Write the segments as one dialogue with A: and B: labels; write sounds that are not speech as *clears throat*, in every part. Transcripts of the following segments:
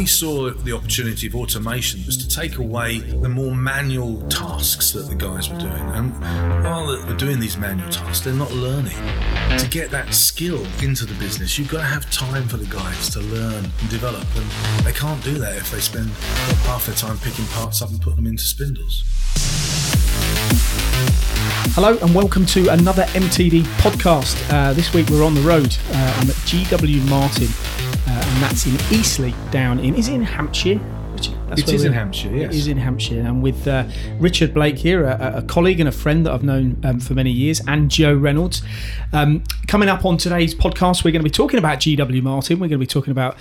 A: we saw the opportunity of automation was to take away the more manual tasks that the guys were doing. And while they're doing these manual tasks, they're not learning. To get that skill into the business, you've got to have time for the guys to learn and develop. And they can't do that if they spend half their time picking parts up and putting them into spindles.
B: Hello and welcome to another MTD podcast. Uh, this week we're on the road. Uh, I'm at GW Martin, and that's in Eastleigh, down in is it in Hampshire?
A: That's it is in Hampshire. Yes,
B: it is in Hampshire. And with uh, Richard Blake here, a, a, colleague and a friend that I've known um, for many years, and Joe Reynolds. Um, coming up on today's podcast, we're going to be talking about GW Martin. We're going to be talking about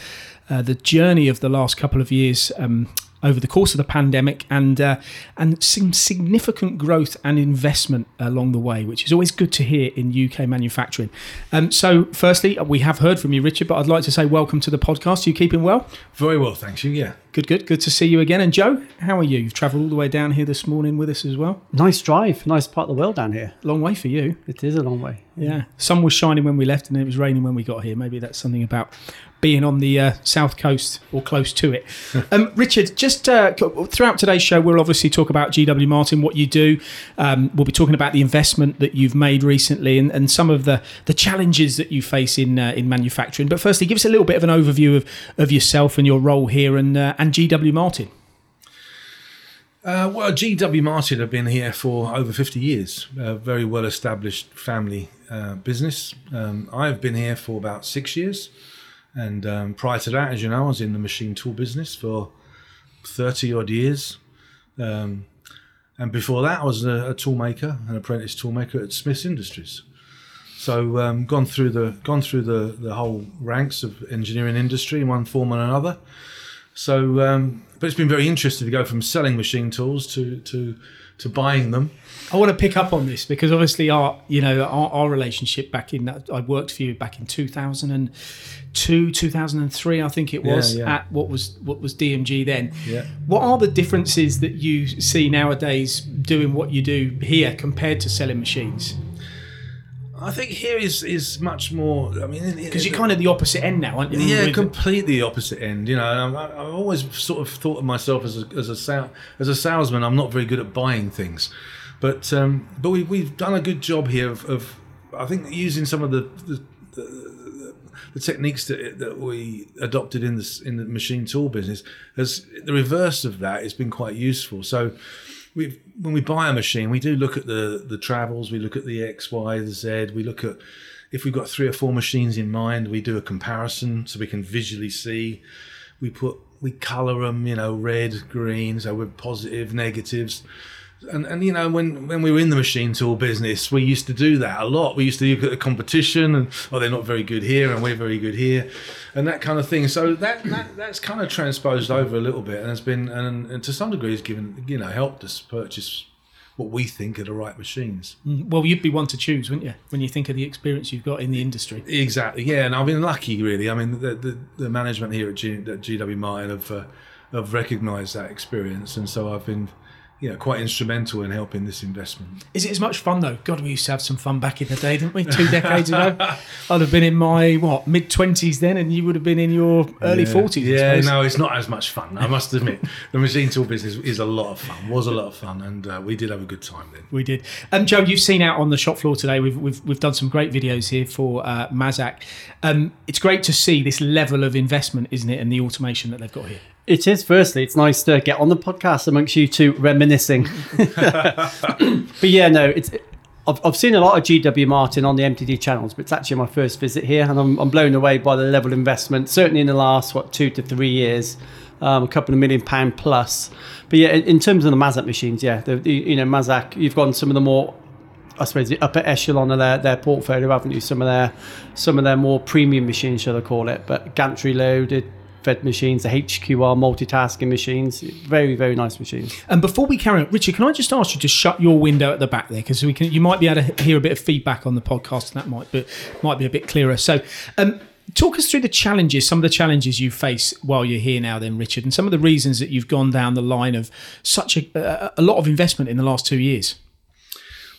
B: uh, the journey of the last couple of years um, over the course of the pandemic and uh, and some significant growth and investment along the way, which is always good to hear in UK manufacturing. Um, so, firstly, we have heard from you, Richard, but I'd like to say welcome to the podcast. Are you keeping well?
A: Very well, thanks you. Yeah.
B: Good, good, good to see you again. And Joe, how are you? You've travelled all the way down here this morning with us as well.
C: Nice drive, nice part of the world down here.
B: Long way for you.
C: It is a long way.
B: Yeah, sun was shining when we left, and it was raining when we got here. Maybe that's something about being on the uh, south coast or close to it. *laughs* um, Richard, just uh, throughout today's show, we'll obviously talk about GW Martin, what you do. Um, we'll be talking about the investment that you've made recently and, and some of the, the challenges that you face in uh, in manufacturing. But firstly, give us a little bit of an overview of, of yourself and your role here and uh, and GW Martin.
A: Uh, well, GW Martin have been here for over 50 years, a very well established family uh, business. Um, I've been here for about six years. And um, prior to that, as you know, I was in the machine tool business for 30 odd years. Um, and before that, I was a, a toolmaker, an apprentice toolmaker at Smiths Industries. So um, gone through the gone through the, the whole ranks of engineering industry in one form or another. So, um, but it's been very interesting to go from selling machine tools to to to buying them.
B: I want to pick up on this because obviously our you know our, our relationship back in that I worked for you back in 2002 2003 I think it was yeah, yeah. at what was what was DMG then.
A: Yeah.
B: What are the differences that you see nowadays doing what you do here compared to selling machines?
A: I think here is is much more. I mean,
B: because you're kind of the opposite end now, aren't you?
A: Yeah, completely opposite end. You know, I, have always sort of thought of myself as a as a sal- as a salesman. I'm not very good at buying things, but um, but we we've done a good job here of, of I think using some of the the, the, the techniques that, that we adopted in this in the machine tool business. As the reverse of that has been quite useful. So we when we buy a machine, we do look at the the travels, we look at the X, Y, the Z, we look at if we've got three or four machines in mind, we do a comparison so we can visually see. We put we colour them, you know, red, green, so we're positive, negatives and and you know when when we were in the machine tool business we used to do that a lot we used to look at the competition and oh they're not very good here and we're very good here and that kind of thing so that, that that's kind of transposed over a little bit and has been and, and to some degree has given you know helped us purchase what we think are the right machines.
B: Mm, well, you'd be one to choose, wouldn't you, when you think of the experience you've got in the industry?
A: Exactly, yeah. And I've been lucky, really. I mean, the, the, the management here at, G, at GW Martin have, uh, have recognised that experience, and so I've been you know, quite instrumental in helping this investment.
B: Is it as much fun though? God, we used to have some fun back in the day, didn't we? Two decades ago, *laughs* I'd have been in my what mid twenties then, and you would have been in your early forties.
A: Yeah, yeah no, it's not as much fun. I must admit, the machine tool business is a lot of fun. Was a lot of fun, and uh, we did have a good time then.
B: We did. And um, Joe, you've seen out on the shop floor today. We've we've, we've done some great videos here for uh, Mazak. Um, it's great to see this level of investment, isn't it, and the automation that they've got here.
C: It is. Firstly, it's nice to get on the podcast amongst you two reminiscing. *laughs* but yeah, no, it's. I've, I've seen a lot of GW Martin on the MTD channels, but it's actually my first visit here, and I'm, I'm blown away by the level of investment. Certainly in the last what two to three years, um, a couple of million pound plus. But yeah, in terms of the Mazak machines, yeah, the, the, you know Mazak, you've got some of the more I suppose the upper echelon of their, their portfolio, haven't you? Some of their some of their more premium machines, shall I call it? But gantry loaded, fed machines, the HQR multitasking machines. Very, very nice machines.
B: And before we carry on, Richard, can I just ask you to shut your window at the back there because we can you might be able to hear a bit of feedback on the podcast, and that might be might be a bit clearer. So. Um, talk us through the challenges, some of the challenges you face while you're here now, then, Richard, and some of the reasons that you've gone down the line of such a, a, a lot of investment in the last two years.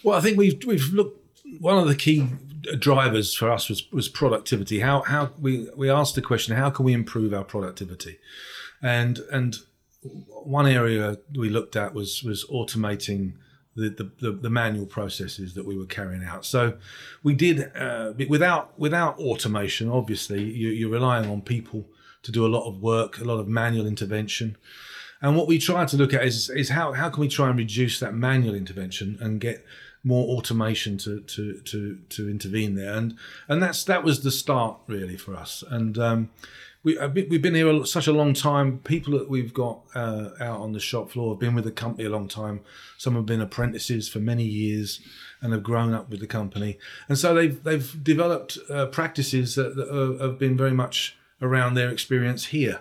A: Well, I think we've we've looked. One of the key drivers for us was, was productivity. How how we we asked the question, how can we improve our productivity? and and one area we looked at was was automating the, the, the, the manual processes that we were carrying out. So we did uh, without without automation. Obviously, you, you're relying on people to do a lot of work, a lot of manual intervention. And what we tried to look at is, is how, how can we try and reduce that manual intervention and get more automation to, to, to, to intervene there. And, and that's, that was the start really for us. And, um, we, we've been here such a long time. People that we've got uh, out on the shop floor have been with the company a long time. Some have been apprentices for many years and have grown up with the company. And so they've they've developed uh, practices that, that are, have been very much around their experience here.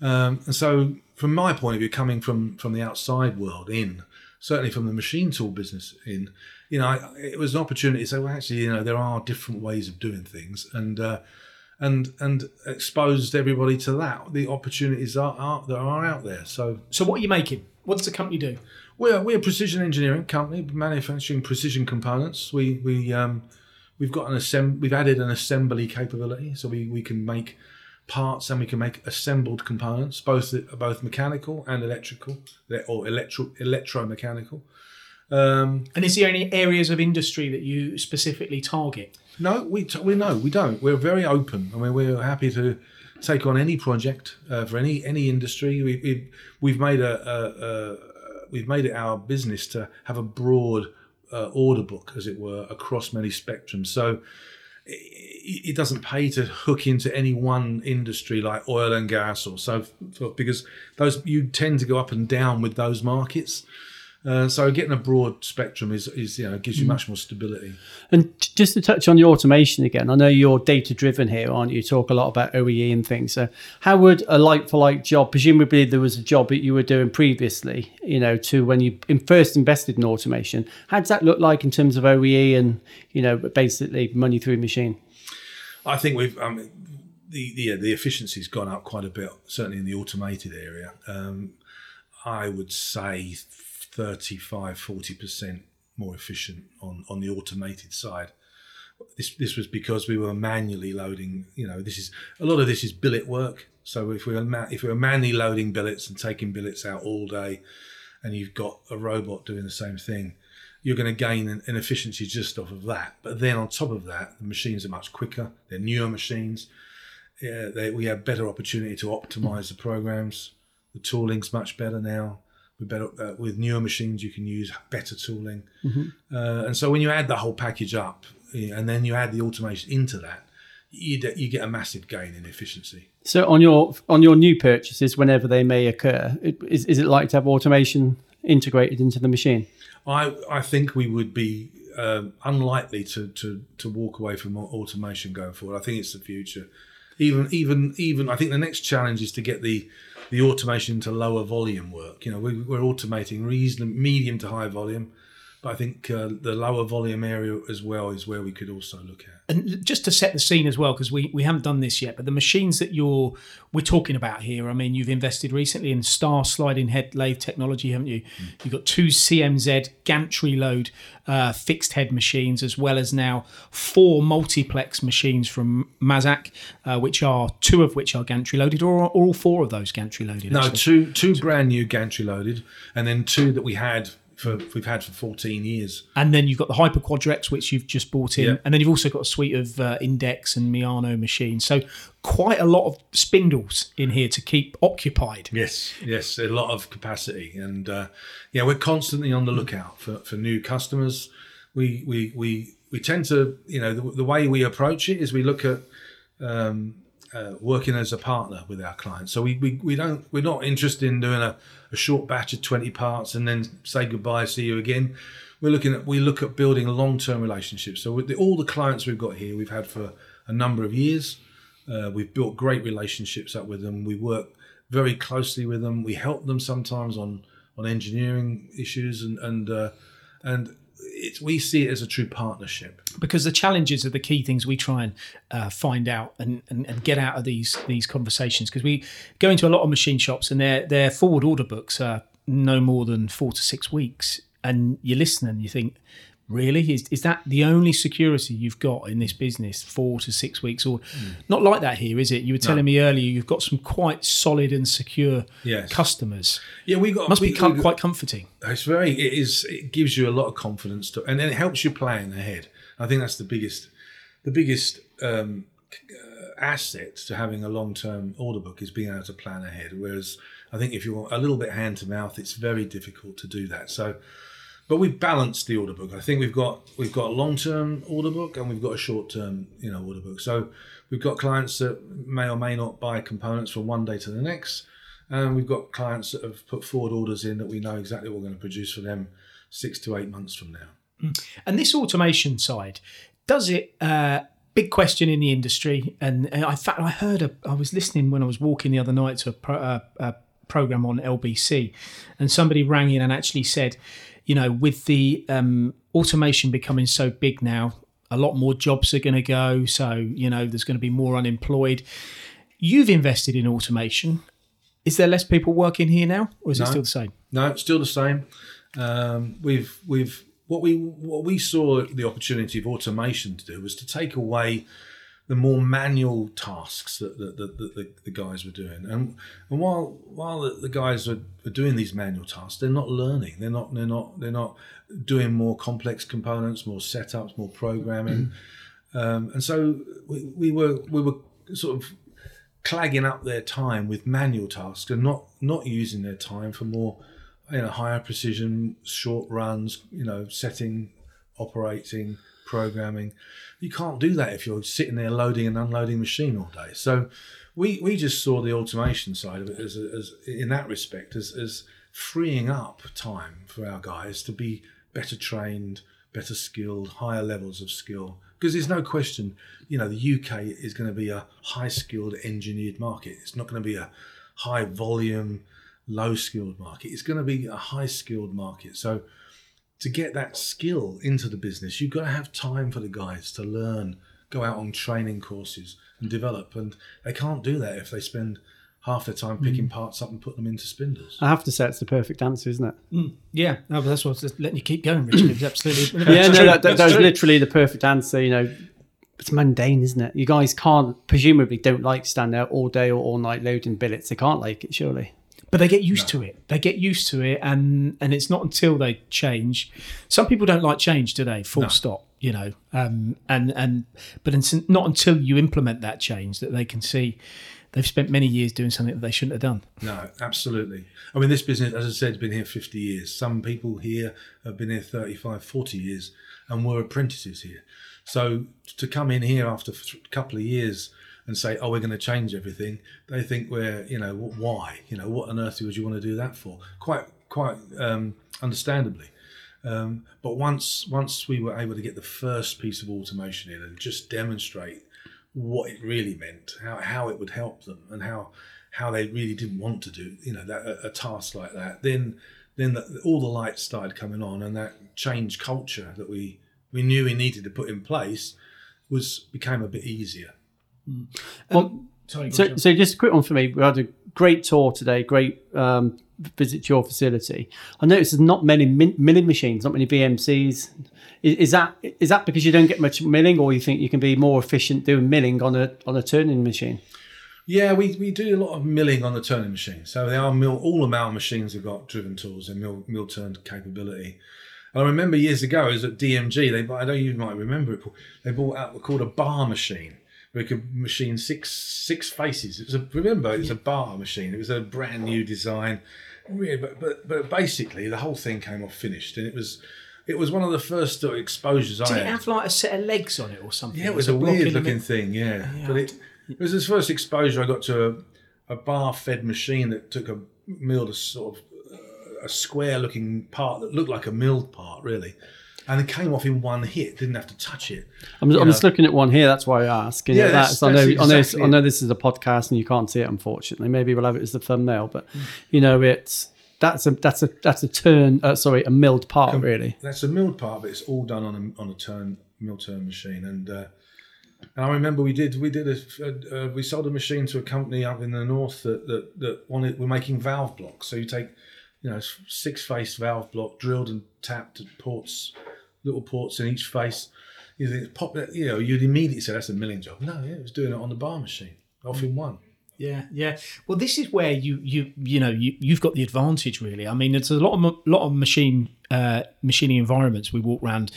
A: Um, and so, from my point of view, coming from from the outside world in, certainly from the machine tool business in, you know, I, it was an opportunity to say, well, actually, you know, there are different ways of doing things, and uh, and and exposed everybody to that. The opportunities are, are that are out there. So,
B: so what are you making? What does the company do?
A: We're we're a precision engineering company, manufacturing precision components. We we um, we've got an assemb- we've added an assembly capability, so we, we can make parts and we can make assembled components, both both mechanical and electrical, or electro electromechanical.
B: Um, and is there any areas of industry that you specifically target?
A: No, we t- we no, we don't. We're very open. I mean, we're happy to take on any project uh, for any any industry. We, we we've made a, a, a, we've made it our business to have a broad uh, order book, as it were, across many spectrums. So it, doesn't pay to hook into any one industry like oil and gas or so forth because those you tend to go up and down with those markets. Uh, so getting a broad spectrum is, is you know gives you mm. much more stability.
C: And just to touch on your automation again, I know you're data driven here, aren't you? you? Talk a lot about OEE and things. So how would a like for like job? Presumably there was a job that you were doing previously, you know, to when you first invested in automation. How does that look like in terms of OEE and you know basically money through machine?
A: I think we've the the, the efficiency's gone up quite a bit, certainly in the automated area. Um, I would say 35, 40% more efficient on, on the automated side. This, this was because we were manually loading, you know, this is a lot of this is billet work. So if we were, ma- if we were manually loading billets and taking billets out all day and you've got a robot doing the same thing, you're going to gain an, an, efficiency just off of that. But then on top of that, the machines are much quicker. They're newer machines. Yeah, they, we have better opportunity to optimize the programs. The tooling's much better now with better uh, with newer machines you can use better tooling mm-hmm. uh, and so when you add the whole package up and then you add the automation into that you, you get a massive gain in efficiency
C: so on your on your new purchases whenever they may occur is, is it like to have automation integrated into the machine?
A: I i think we would be um, unlikely to, to to walk away from automation going forward. I think it's the future. Even even even i think the next challenge is to get the the automation to lower volume work. You know, we, are automating reasonable, medium to high volume, I think uh, the lower volume area as well is where we could also look at.
B: And just to set the scene as well, because we, we haven't done this yet, but the machines that you're we're talking about here, I mean, you've invested recently in Star sliding head lathe technology, haven't you? Mm. You've got two CMZ gantry load uh, fixed head machines, as well as now four multiplex machines from Mazak, uh, which are two of which are gantry loaded, or are all four of those gantry loaded?
A: No, two two brand new gantry loaded, and then two that we had for we've had for 14 years.
B: And then you've got the Hyper Quadrex, which you've just bought in, yeah. and then you've also got a suite of uh, Index and Miyano machines. So quite a lot of spindles in here to keep occupied.
A: Yes, yes, a lot of capacity, and uh, yeah, we're constantly on the lookout for, for new customers. We we we we tend to you know the, the way we approach it is we look at. Um, uh, working as a partner with our clients. So we, we, we don't we're not interested in doing a, a short batch of 20 parts and then say goodbye, see you again. We're looking at we look at building long term relationships. So with the, all the clients we've got here, we've had for a number of years. Uh, we've built great relationships up with them. We work very closely with them. We help them sometimes on on engineering issues and and uh, and we see it as a true partnership.
B: Because the challenges are the key things we try and uh, find out and, and, and, get out of these these conversations. Because we go into a lot of machine shops and their their forward order books are no more than four to six weeks. And you listen and you think Really, is is that the only security you've got in this business? Four to six weeks, or not like that here, is it? You were telling me earlier you've got some quite solid and secure
A: Yes.
B: customers.
A: Yeah, we got
B: Must
A: we,
B: be com-
A: we-
B: quite comforting.
A: It's very. It is. It gives you a lot of confidence to, and then it helps you plan ahead. I think that's the biggest, the biggest um, uh, asset to having a long-term order book is being able to plan ahead. Whereas I think if you're a little bit hand to mouth, it's very difficult to do that. So, but we've balanced the order book. I think we've got we've got a long-term order book and we've got a short-term you know order book. So we've got clients that may or may not buy components from one day to the next. And we've got clients that have put forward orders in that we know exactly what we're going to produce for them six to eight months from now.
B: And this automation side, does it? Uh, big question in the industry. And in fact, I heard a. I was listening when I was walking the other night to a, pro, uh, a program on LBC, and somebody rang in and actually said, you know, with the um, automation becoming so big now, a lot more jobs are going to go. So you know, there's going to be more unemployed. You've invested in automation. Is there less people working here now, or is it still the same?
A: No, it's still the same. Um, we've we've what we what we saw the opportunity of automation to do was to take away the more manual tasks that the, the, the, the guys were doing. And and while while the, the guys are, are doing these manual tasks, they're not learning. They're not they're not they're not doing more complex components, more setups, more programming. Um, and so we, we were we were sort of clagging up their time with manual tasks and not not using their time for more you know higher precision short runs you know setting operating programming. You can't do that if you're sitting there loading and unloading machine all day. So we we just saw the automation side of it as, as in that respect as, as freeing up time for our guys to be better trained better skilled higher levels of skill. Because there's no question you know the uk is going to be a high skilled engineered market. It's not going to be a high volume low skilled market. It's going to be a high skilled market. So to get that skill into the business you've got to have time for the guys to learn go out on training courses and develop and they can't do that if they spend half their time picking mm. parts up and putting them into spindles
C: I have to say it's the perfect answer, isn't it? Mm.
B: Yeah, no, but that's what I was letting you keep going, Richard. It's absolutely. *laughs*
C: Yeah, no, that, that,
B: That's
C: that was literally the perfect answer. You know, it's mundane, isn't it? You guys can't, presumably, don't like stand there all day or all night loading billets. They can't like it, surely.
B: But they get used to it. They get used to it, and and it's not until they change. Some people don't like change, do they? Full stop. You know, um, and and but it's not until you implement that change that they can see they've spent many years doing something that they shouldn't have done.
A: No, absolutely. I mean, this business, as I said, has been here 50 years. Some people here have been here 35, 40 years and were apprentices here. So to come in here after a couple of years and say, oh, we're going to change everything, they think we're, you know, why? You know, what on earth would you want to do that for? Quite, quite um, understandably. Um, but once once we were able to get the first piece of automation in and just demonstrate what it really meant, how, how it would help them, and how how they really didn't want to do you know that a, a task like that, then then the, all the lights started coming on, and that change culture that we we knew we needed to put in place was became a bit easier.
C: Well,
B: Sorry,
C: So, so just a quick one for me. We had a great tour today, great um, visit to your facility. I noticed there's not many min- milling machines, not many VMCs. Is, is that is that because you don't get much milling, or you think you can be more efficient doing milling on a on a turning machine?
A: Yeah, we, we do a lot of milling on the turning machine. So they are mill. All of our machines have got driven tools and mill mill turned capability. And I remember years ago, I was at DMG. They I know you might remember it. Paul, They bought out what called a bar machine. We could machine six six faces. It was a remember it was a bar machine. It was a brand new design. Yeah, but but but basically the whole thing came off finished, and it was it was one of the first exposures
B: Did
A: I
B: it
A: had.
B: have like a set of legs on it or something?
A: Yeah, it was a
B: block in
A: weird looking thing. Yeah, but it, it was his first exposure. I got to a, a bar fed machine that took a milled a sort of uh, a square looking part that looked like a milled part, really, and it came off in one hit. Didn't have to touch it.
C: I'm, I'm just looking at one here. That's why I ask.
A: Yeah, that's-
C: that's, I know.
A: that's
C: I know.
A: exactly
C: I know this is a podcast and you can't see it, unfortunately. Maybe we'll have it as the thumbnail. But
A: Mm.
C: you know, it's that's a that's a that's a turn. Uh, sorry, a milled part, really.
A: That's a milled part, but it's all done on a on a turn mill turn machine. And uh, and I remember we did we did a, a we sold a machine to a company up in the north that that, that wanted we're making valve blocks. So you take you know six face valve block drilled and tapped at ports little ports in each face. You think pop you know, you'd immediately say that's a milling job. No, yeah, it was doing it on the bar machine, off in one.
B: Yeah, yeah. Well, this is where you you you know you you've got the advantage really. I mean, it's a lot of lot of machine uh, machining environments we walk around,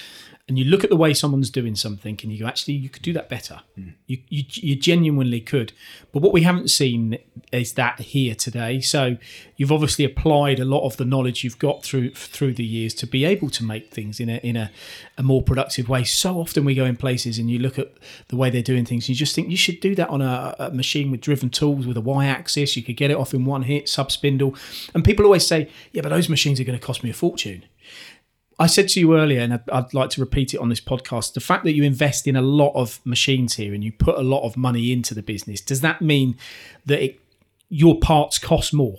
B: and you look at the way someone's doing something, and you go, actually, you could do that better. Hmm. You, you you genuinely could. But what we haven't seen is that here today. So you've obviously applied a lot of the knowledge you've got through through the years to be able to make things in a in a, a more productive way. So often we go in places and you look at the way they're doing things, and you just think you should do that on a, a machine with driven tools with a y-axis. You could get it off in one hit, sub spindle, and people always say, yeah, but those machines are going to cost me a fortune. I said to you earlier, and I'd, I'd like to repeat it on this podcast the fact that you invest in a lot of machines here and you put a lot of money into the business, does that mean that it, your parts cost more?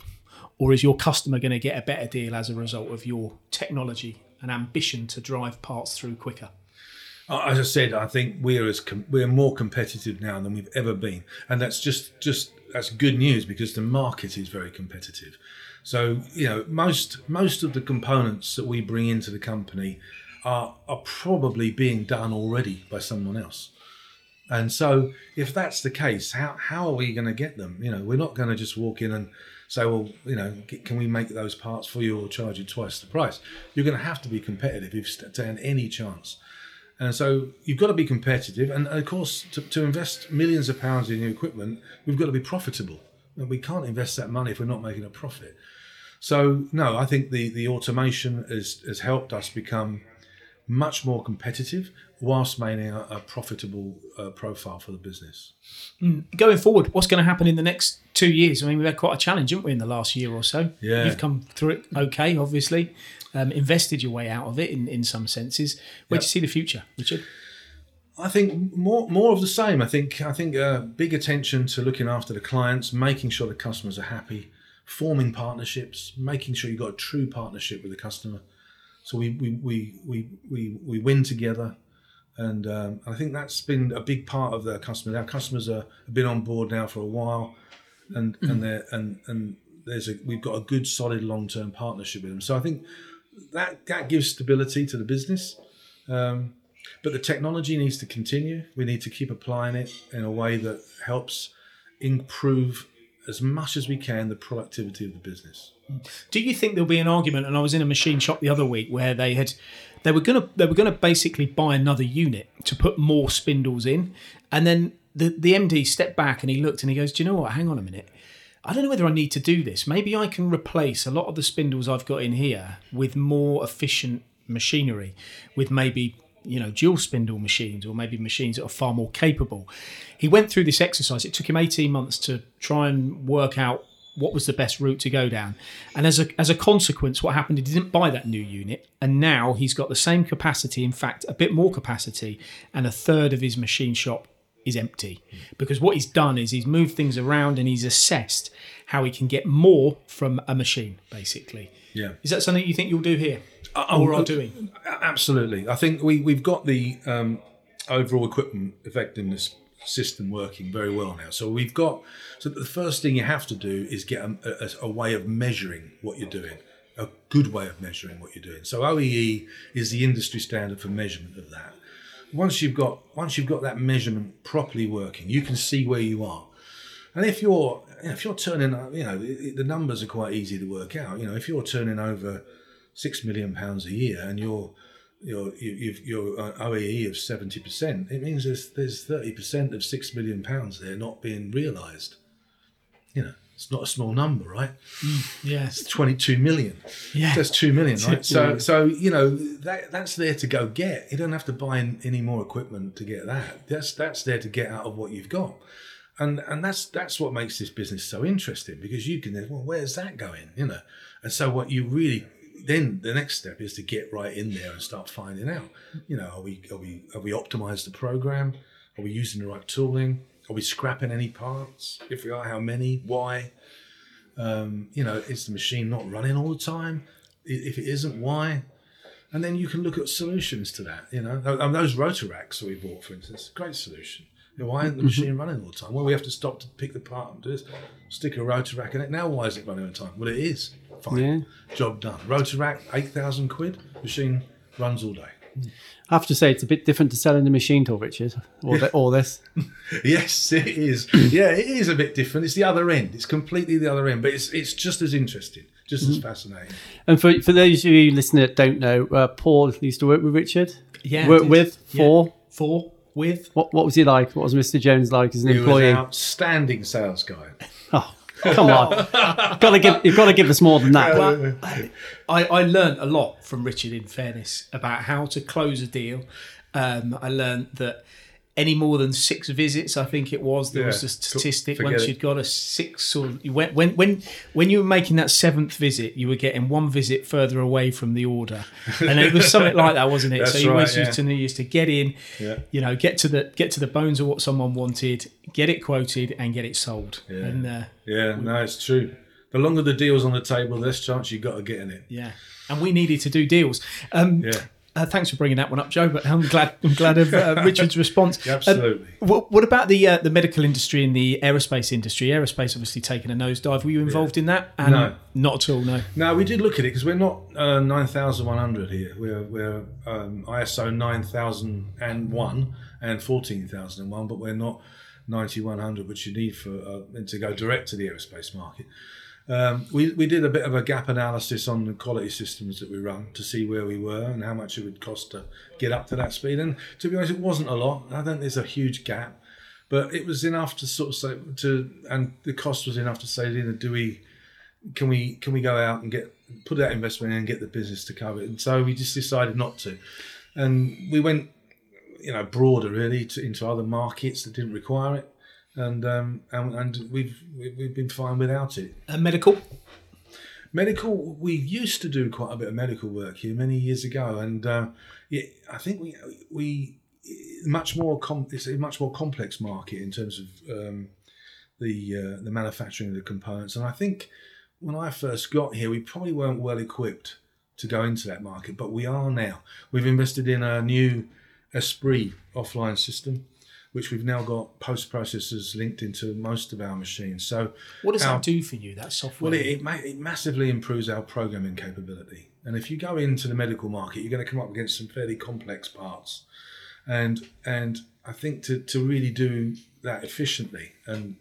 B: Or is your customer going to get a better deal as a result of your technology and ambition to drive parts through quicker?
A: Uh, As I said, I think we're as com- we're more competitive now than we've ever been, and that's just just that's good news because the market is very competitive. So you know most most of the components that we bring into the company are are probably being done already by someone else. And so, if that's the case, how, how are we going to get them? You know, we're not going to just walk in and say, well, you know, can we make those parts for you or charge you twice the price? You're going to have to be competitive if you stand any chance. And so you've got to be competitive. And of course, to, to invest millions of pounds in new equipment, we've got to be profitable. And we can't invest that money if we're not making a profit. So, no, I think the, the automation has, has helped us become much more competitive whilst maintaining a, a profitable uh, profile for the business.
B: Going forward, what's going to happen in the next two years? I mean, we've had quite a challenge, haven't we, in the last year or so?
A: Yeah.
B: You've come through it okay, obviously, um, invested your way out of it in, in some senses. Where do you see the future, Richard?
A: I think more more of the same. I think I think uh, big attention to looking after the clients, making sure the customers are happy, forming partnerships, making sure you've got a true partnership with the customer. So we we we we we, we win together, and um, I think that's been a big part of the customer. Our customers are have been on board now for a while, and and they and and there's a we've got a good solid long term partnership with them. So I think that that gives stability to the business. Um, but the technology needs to continue. We need to keep applying it in a way that helps improve as much as we can the productivity of the business.
B: Do you think there'll be an argument? And I was in a machine shop the other week where they had they were gonna they were gonna basically buy another unit to put more spindles in, and then the the MD stepped back and he looked and he goes, "Do you know what? Hang on a minute." I don't know whether I need to do this. Maybe I can replace a lot of the spindles I've got in here with more efficient machinery, with maybe you know dual spindle machines or maybe machines that are far more capable. He went through this exercise. It took him eighteen months to try and work out what was the best route to go down. And as a as a consequence, what happened? He didn't buy that new unit, and now he's got the same capacity. In fact, a bit more capacity, and a third of his machine shop is empty because what he's done is he's moved things around and he's assessed how he can get more from a machine basically
A: Yeah.
B: is that something you think you'll do here or
A: uh,
B: are doing
A: A- Absolutely. I think we, we've got the um, overall equipment effectiveness system working very well now. So we've got, so the first thing you have to do is get a, a, a way of measuring what you're doing, a good way of measuring what you're doing. So OEE is the industry standard for measurement of that. Once you've got once you've got that measurement properly working, you can see where you are. And if you're if you're turning, you know, the numbers are quite easy to work out. You know, if you're turning over six million pounds a year and you're you're you- you've your uh, OEE of seventy percent, it means there's there's thirty percent of six million pounds there not being realised. You know, it's not a small number, right?
B: yes
A: It's twenty two million.
B: yeah
A: That's two million, right? So, so you know that that's there to go get. You don't have to buy in any more equipment to get that. That's that's there to get out of what you've got, and and that's that's what makes this business so interesting because you can then well, where's that going? You know, and so what you really then the next step is to get right in there and start finding out. You know, are we are we have we optimized the program? Are we using the right tooling? Are we scrapping any parts? If we are, how many? Why? Um, you know, is the machine not running all the time? If it isn't, why? And then you can look at solutions to that. You know, and those rotor racks that we bought, for instance, great solution. You know, why isn't the machine running all the time? Well, we have to stop to pick the part and do this. Stick a rotor rack in it. Now, why is it running all the time? Well, it is. Fine.
C: Yeah.
A: Job done. Rotor rack, eight thousand quid. Machine runs all day.
C: I have to say, it's a bit different to selling the machine tool, Richard, or, the, or this. *laughs*
A: Yes, it is. yeah, it is a bit different. It's the other end. It's completely the other end, but it's it's just as interesting, just as fascinating.
C: And for, for those of you listening that don't know, uh, Paul used to work with Richard.
B: Yeah,
C: Work
B: did.
C: with,
B: Yeah.
C: for.
B: For, with.
C: What, what was he like? What was Mr. Jones like as an
A: He was
C: employee?
A: an outstanding sales guy. *laughs*
C: Oh, come on. gotta give, you've got to give us more than that.
B: Well, I, I learned a lot from Richard, in fairness, about how to close a deal. Um, I learned that any more than six visits, I think it was, there was
A: Yeah,
B: a statistic.
A: forget
B: Once
A: it.
B: you'd got a six or you went, when when when you were making that seventh visit, you were getting one visit further away from the order, and it was something like that, wasn't it? *laughs*
A: That's
B: so you
A: right,
B: always
A: yeah.
B: used to used to get in,
A: Yeah.
B: you know, get to the get to the bones of what someone wanted, get it quoted, and get it sold.
A: Yeah.
B: And uh,
A: Yeah, no, it's true. The longer the deal's on the table, the less chance you got of getting it.
B: Yeah, and we needed to do deals. Um,
A: Yeah.
B: Uh, thanks for bringing that one up, Joe. But I'm glad I'm glad of uh, Richard's response. *laughs*
A: Absolutely.
B: Um, what, what about the uh, the medical industry and the aerospace industry? Aerospace obviously taking a nosedive. Were you involved in that? And
A: No.
B: not at all. No.
A: No, we did look at it because we're not uh, 9100 here. We're, we're um, ISO 9001 and 14001, but we're not 9100, which you need for uh, to go direct to the aerospace market. Um, we, we did a bit of a gap analysis on the quality systems that we run to see where we were and how much it would cost to get up to that speed. And to be honest, it wasn't a lot. I don't think there's a huge gap, but it was enough to sort of say to, and the cost was enough to say, you know, do we can we can we go out and get put that investment in and get the business to cover it? And so we just decided not to, and we went, you know, broader really to, into other markets that didn't require it, and um, and, and we've we- we've been fine without it.
B: Uh, medical.
A: Medical, we used to do quite a bit of medical work here many years ago, and uh, yeah, I think we we much more com- it's a much more complex market in terms of um, the uh, the manufacturing of the components, and I think when I first got here, we probably weren't well equipped to go into that market, but we are now. We've invested in a new Esprit offline system, which we've now got post processors linked into most of our machines. So
B: What does
A: our-
B: that do for you? That software.
A: well, it, it, ma- it massively improves our programming capability. And if you go into the medical market, you're going to come up against some fairly complex parts. And and I think to, to really do that efficiently and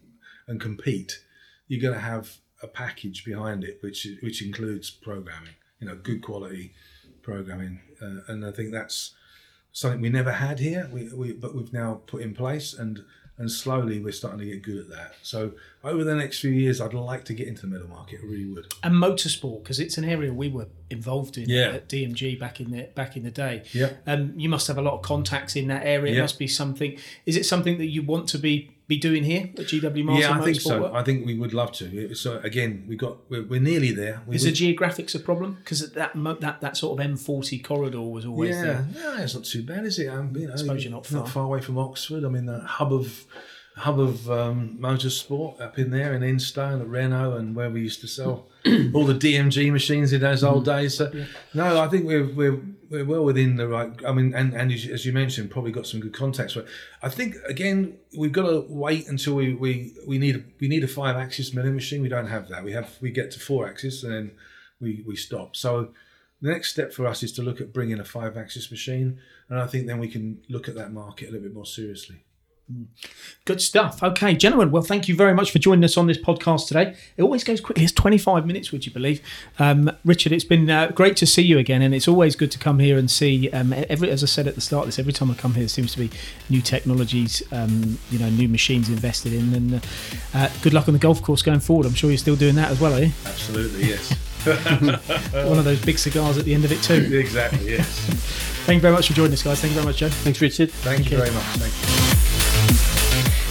A: and compete, you're going to have a package behind it, which which includes programming, you know, good quality programming. Uh, and I think that's something we never had here, we, we, but we've now put in place, and and slowly we're starting to get good at that. So over the next few years, I'd like to get into the middle market. I really would.
B: and motorsport because it's an area we were involved in
A: Yeah.
B: at DMG back in the back in the day.
A: Yeah.
B: Um, you must have a lot of contacts in that area. It must be something. Is it something that you want to be be doing here at GW Martin
A: yeah, I think so.
B: Work?
A: I think we would love to. So again, we got we're, we're nearly there. We
B: Is the geographics a problem? Because that that that sort of M40 corridor was always
A: yeah,
B: there.
A: yeah, it's not too bad, is it? Um, you know,
B: suppose you're not far.
A: away from Oxford. I mean, the hub of hub of um, motorsport up in there in Enstone at Renault and where we used to sell *clears throat* all the DMG machines in those old
B: Mm.
A: days. So, no, I think we're we're we're well within the right. I mean, and and as you- as you mentioned, probably got some good contacts. But I think again, we've got to wait until we we we need a, we need a five axis milling machine. We don't have that. We have we get to four axis and then we we stop. So. The next step for us is to look at bringing a five axis machine, and I think then we can look at that market a little bit more seriously.
B: Good stuff. Okay, gentlemen. Well, thank you very much for joining us on this podcast today. It always goes quickly. It's 25 minutes, would you believe? Um, Richard, it's been uh, great to see you again, and it's always good to come here and see. Um, every, as I said at the start of this, every time I come here, there seems to be new technologies, um, you know, new machines invested in. And uh, uh, good luck on the golf course going forward. I'm sure you're still doing that as well, are you?
A: Absolutely, yes. *laughs* *laughs*
B: One of those big cigars at the end of it too.
A: exactly, yes. *laughs*
B: Thank you very much for joining us, guys. Thank you very much, Joe.
C: Thanks, Richard.
A: Thank, you
B: you.
A: very much. Thank you.